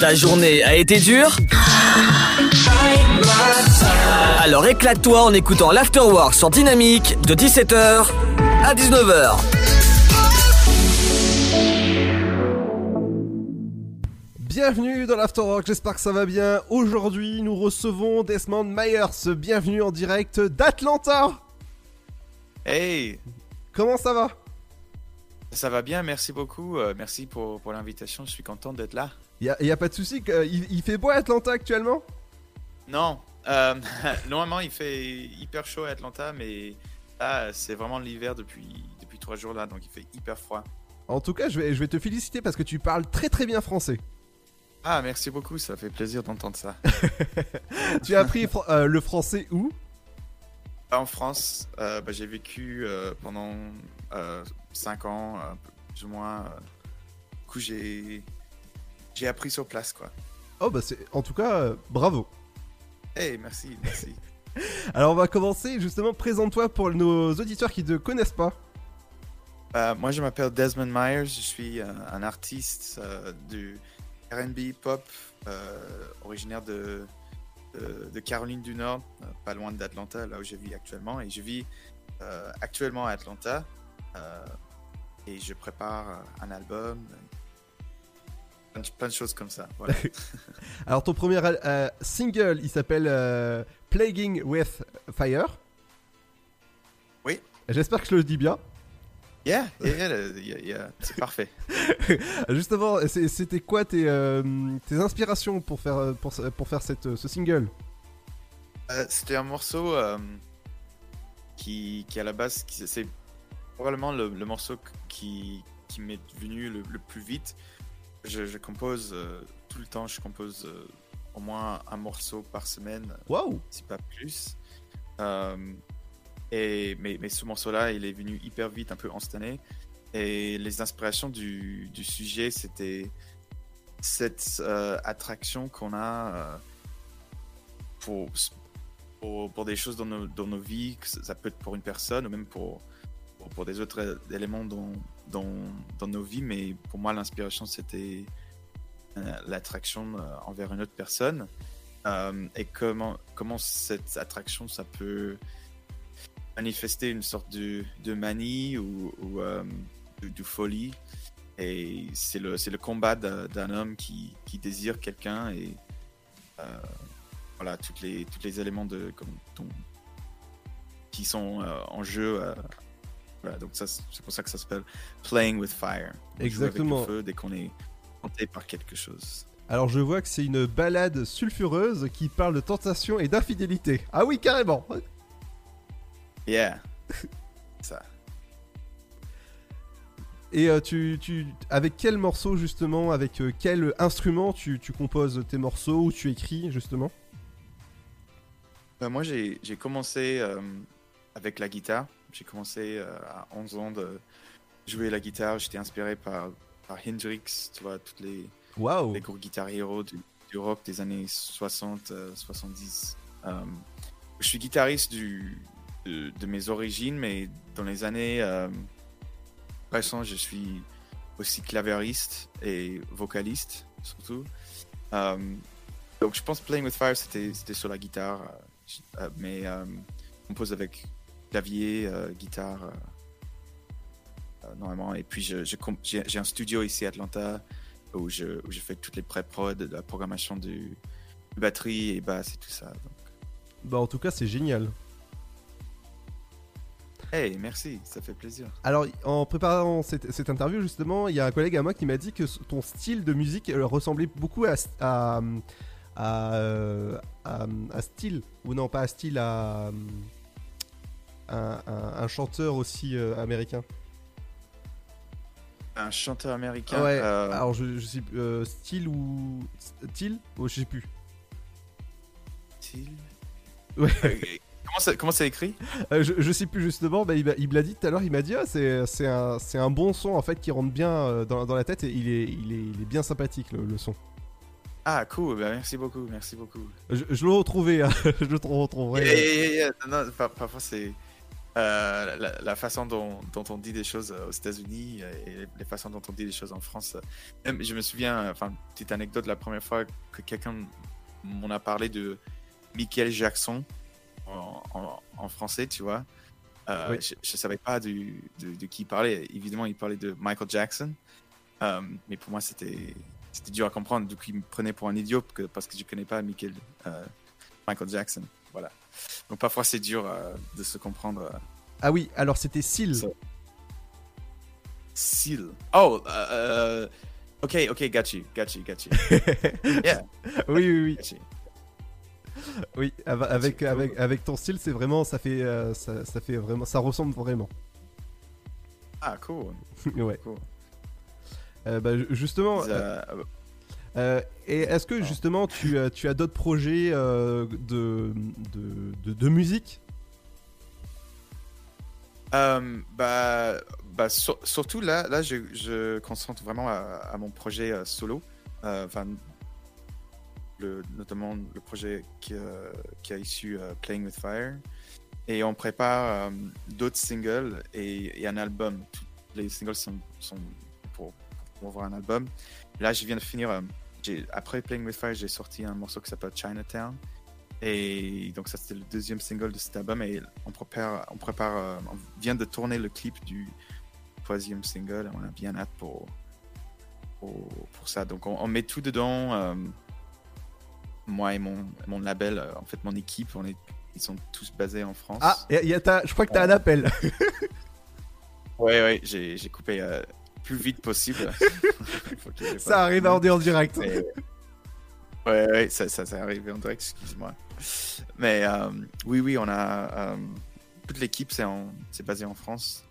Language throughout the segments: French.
Ta journée a été dure Alors éclate-toi en écoutant l'Afterwork sur Dynamique de 17h à 19h. Bienvenue dans l'Afterwork, j'espère que ça va bien. Aujourd'hui, nous recevons Desmond Myers. Bienvenue en direct d'Atlanta. Hey, Comment ça va? Ça va bien, merci beaucoup. euh, merci pour, pour l'invitation, je suis content d'être là. Y a, pas de souci, que- il, il fait beau à Atlanta actuellement? Non, euh, normalement il fait hyper chaud à Atlanta, mais là c'est vraiment l'hiver depuis, depuis trois jours là, donc il fait hyper froid. En tout cas, je vais, je vais te féliciter parce que tu parles très très bien français. Ah, merci beaucoup, ça fait plaisir d'entendre ça. tu as appris euh, le français où? En France, euh, bah, j'ai vécu euh, pendant 5 ans, euh, plus ou moins. euh, du coup, j'ai j'ai appris sur place, quoi. Oh bah c'est... En tout cas, euh, bravo. Hey, merci, merci. Alors on va commencer justement, présente-toi pour nos auditeurs qui ne te connaissent pas. Euh, moi, je m'appelle Desmond Myers. Je suis euh, un artiste euh, du RB pop originaire de, de, de Caroline du Nord, pas loin d'Atlanta, là où je vis actuellement. Et je vis actuellement à Atlanta. et je prépare un album. Plein de, plein de choses comme ça. Voilà. Alors ton premier euh, single, il s'appelle euh, Plaguing with Fire. Oui. J'espère que je le dis bien. yeah, yeah, yeah, yeah, c'est parfait. Justement, c'était quoi tes, euh, tes inspirations pour faire, pour, ce- pour faire cette, ce single? C'était un morceau qui, qui, à la base, c'est probablement le, le morceau qui, qui m'est venu le, le plus vite. Je, je compose euh, tout le temps, je compose euh, au moins un morceau par semaine, si pas plus. Euh, et, mais, mais ce morceau-là, il est venu hyper vite, un peu instantané. Et les inspirations du, du sujet, c'était cette attraction qu'on a pour, pour, pour des choses dans nos, dans nos vies, que ça peut être pour une personne ou même pour, pour, des autres éléments dans, dans, dans nos vies. Mais pour moi, l'inspiration, c'était euh, l'attraction euh, envers une autre personne. Euh, et comment, comment cette attraction, ça peut manifester une sorte de, de manie ou, ou de, folie. Et c'est le, le combat d'un homme qui, qui désire quelqu'un et voilà, toutes les, tous les éléments de, qui sont en jeu. Voilà, donc ça, c'est pour ça que ça s'appelle Playing with Fire. Exactement. Avec le feu dès qu'on est tenté par quelque chose. Alors je vois que c'est une balade sulfureuse qui parle de tentation et d'infidélité. Ah oui, carrément Yeah. ça. Et euh, tu, tu, avec quel morceau justement, avec euh, quel instrument tu, tu composes tes morceaux ou tu écris justement? Euh, moi, j'ai j'ai commencé euh, avec la guitare. J'ai commencé euh, à 11 ans de jouer la guitare. J'étais inspiré par, par Hendrix, tu vois, toutes les, Waouh les gros guitares héros du, du rock des années 60, euh, 70. Euh, je suis guitariste du, de, de mes origines, mais dans les années euh, récentes, je suis aussi clavieriste et vocaliste, surtout. Euh, donc, je pense Playing with Fire, c'était sur la guitare, euh, euh, mais euh, on compose avec clavier, euh, guitare, euh, euh, normalement. Et puis, je- je comp- j'ai un studio ici à Atlanta où je, où je fais toutes les pré-prod, de la programmation du, de batterie et basse et tout ça. Donc, Bah en tout cas c'est génial. hey, merci, ça fait plaisir. Alors, en préparant cette, cette interview, justement, il y a un collègue à moi qui m'a dit que ton style de musique ressemblait beaucoup à, à, à, à, à style, ou non, pas à style, à, un, un- un chanteur aussi euh, américain. Un chanteur américain. ouais, euh, alors je, je sais euh, style ou. Style oh, Je sais plus. Till- Ouais. Euh, comment ça- comment c'est écrit? Je, je sais plus justement, bah, il il me l'a dit tout à l'heure, il m'a dit ah, c'est c'est un, c'est un bon son en fait qui rentre bien dans, dans la tête et il est, il est, il est bien sympathique le, le son. Ah, cool, bah, merci beaucoup, merci beaucoup. Je, je le retrouvais, hein, je le retrouverai. Yeah, yeah. Non, non, par- parfois c'est euh, la, la, façon dont, dont, on dit des choses aux États-Unis et les façons dont on dit des choses en France. Même, je me souviens, enfin, petite anecdote, la première fois que quelqu'un m'en a parlé de Michael Jackson en, en, en français, tu vois. Euh, oui. je, ne savais pas du, de, de, qui il parlait. Évidemment, il parlait de Michael Jackson. Euh, mais pour moi, c'était dur à comprendre. Du coup, il me prenait pour un idiot que, parce que je connais pas Michael, euh, Michael Jackson. Voilà. Donc parfois, c'est dur euh, de se comprendre. euh. Ah oui, alors c'était Seal. Ça. Seal. Oh, euh, ok, ok, got you, got you, got you. Yeah, oui, oui, oui. Oui, av- avec, cool. avec, avec ton style, c'est vraiment, ça fait, euh, ça, ça fait vraiment, ça ressemble vraiment. Ah, cool, ouais. cool. Euh, bah, ju- justement, Euh, euh, et est-ce que Ah. justement tu, as- tu as d'autres projets euh, de, de, de, de musique? Euh, bah, bah sur- surtout là, là je, je concentre vraiment à, à mon projet euh, solo. Euh, Enfin, le, notamment le projet qui, euh, qui a issu euh, Playing with Fire. Et on prépare euh, d'autres singles et, et un album. Les singles sont, sont pour, pour avoir un album. Là, je viens de finir. Après Playing with Fire, j'ai sorti un morceau qui s'appelle Chinatown. Et donc ça c'était le deuxième single de cet album et on prépare, on prépare, euh, on vient de tourner le clip du troisième single. On a bien hâte pour pour, pour ça. Donc on, on met tout dedans. euh, moi et mon mon label, euh, en fait mon équipe, on est ils sont tous basés en France. Ah, y a- y a ta- je crois que tu as un appel. ouais ouais, j'ai j'ai coupé plus vite possible. Ça arrive en en direct. Mais- Ouais, ouais, ça, ça, ça arrive en direct, excuse-moi. Mais euh, oui, oui, on a. euh, toute l'équipe, c'est en- c'est basé en France.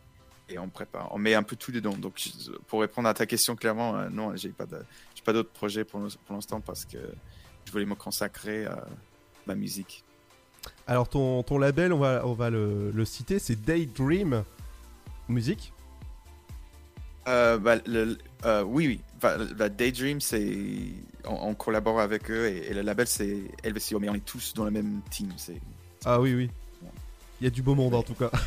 Et on prépare. On met un peu tout dedans. Donc, pour répondre à ta question clairement, euh, non, j'ai pas de- j'ai pas d'autres projets pour l'instant parce que je voulais me consacrer à ma musique. Alors ton, ton label, on va, on va le, le citer, c'est Daydream Music. Euh, bah, le- euh, oui, oui. Bah, bah, Daydream, c'est. On, on collabore avec eux et, et le label, c'est LVCO. Mais on est tous dans le même team. C'est. Ah oui, oui. Il y a du beau monde en tout cas.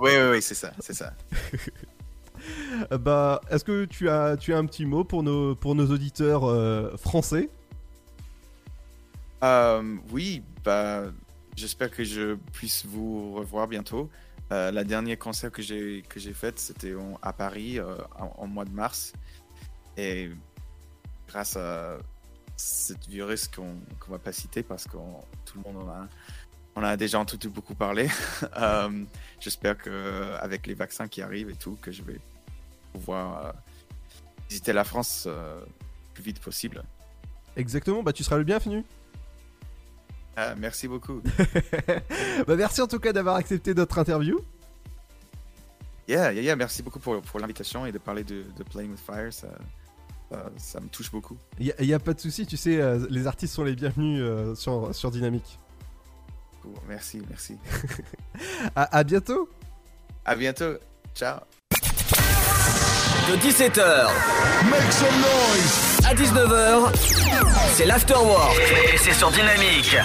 Oui, oui, oui, c'est ça, c'est ça. Bah, est-ce que tu as, tu as un petit mot pour nos, pour nos auditeurs euh, français? Oui, bah, j'espère que je puisse vous revoir bientôt. Euh, la dernière concert que j'ai que j'ai faite, c'était à Paris euh, en, mois de mars. Et grâce à cette virus qu'on qu'on va pas citer parce que tout le monde en a, on a déjà entendu beaucoup parler. Euh, j'espère que avec les vaccins qui arrivent et tout, que je vais pouvoir visiter la France le plus vite possible. Exactement, bah tu seras le bienvenu. Ah, merci beaucoup. bah merci en tout cas d'avoir accepté notre interview. Yeah, yeah, yeah, merci beaucoup pour, pour l'invitation et de parler de, de Playing with Fire. Ça, ça, ça me touche beaucoup. Il y, a- pas de souci, tu sais, euh, les artistes sont les bienvenus euh, sur, sur Dynamique. Cool, Merci, merci. À, à bientôt. À bientôt. Ciao. De 17h à 19h, c'est l'afterwork. Et c'est sur Dynamique.